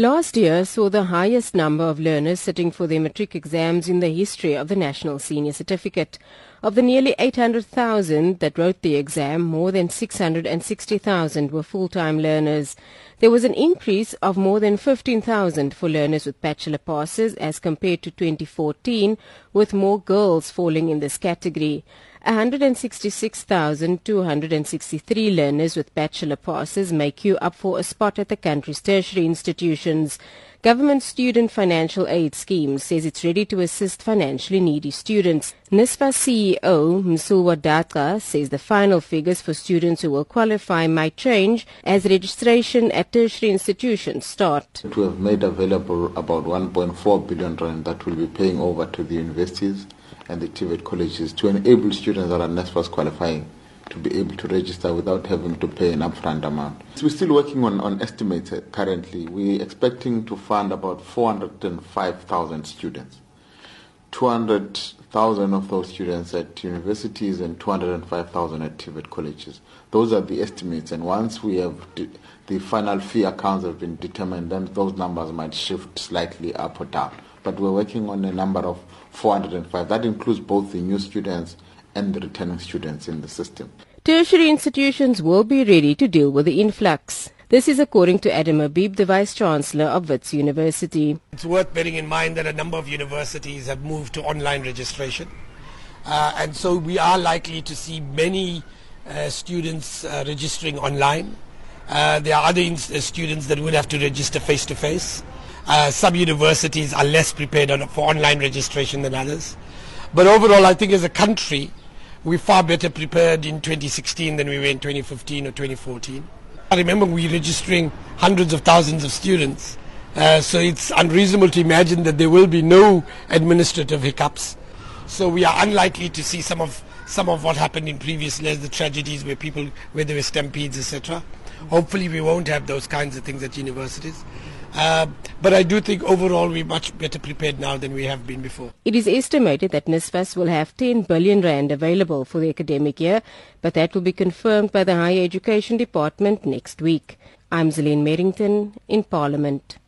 Last year saw the highest number of learners sitting for their matric exams in the history of the National Senior Certificate. Of the nearly 800,000 that wrote the exam, more than 660,000 were full-time learners. There was an increase of more than 15,000 for learners with bachelor passes as compared to 2014, with more girls falling in this category. 166,263 learners with bachelor passes make you up for a spot at the country's tertiary institutions. Government Student Financial Aid Scheme says it's ready to assist financially needy students. NSFAS CEO Msulwa Daca says the final figures for students who will qualify might change as registration at tertiary institutions start. We have made available about 1.4 billion rand that will be paying over to the universities and the TVET colleges to enable students that are NSFAS qualifying to be able to register without having to pay an upfront amount. So we're still working on, on estimates uh, currently. We're expecting to fund about 405,000 students. 200,000 of those students at universities and 205,000 at TVET colleges. Those are the estimates, and once we have the final fee accounts have been determined, then those numbers might shift slightly up or down. But we're working on a number of 405. That includes both the new students and the returning students in the system. Tertiary institutions will be ready to deal with the influx. This is according to Adam Habib, the Vice Chancellor of Wits University. It's worth bearing in mind that a number of universities have moved to online registration. Uh, and so we are likely to see many uh, students uh, registering online. Uh, there are other uh, students that will have to register face to face. Some universities are less prepared on, for online registration than others. But overall, I think as a country, we're far better prepared in 2016 than we were in 2015 or 2014. I remember we registering hundreds of thousands of students. Uh, so it's unreasonable to imagine that there will be no administrative hiccups. So we are unlikely to see some of some of what happened in previous years, the tragedies where people, where there were stampedes, etc. Hopefully we won't have those kinds of things at universities. Uh, but I do think overall we're much better prepared now than we have been before. It is estimated that NSFAS will have 10 billion rand available for the academic year, but that will be confirmed by the Higher Education Department next week. I'm Zalene Merrington in Parliament.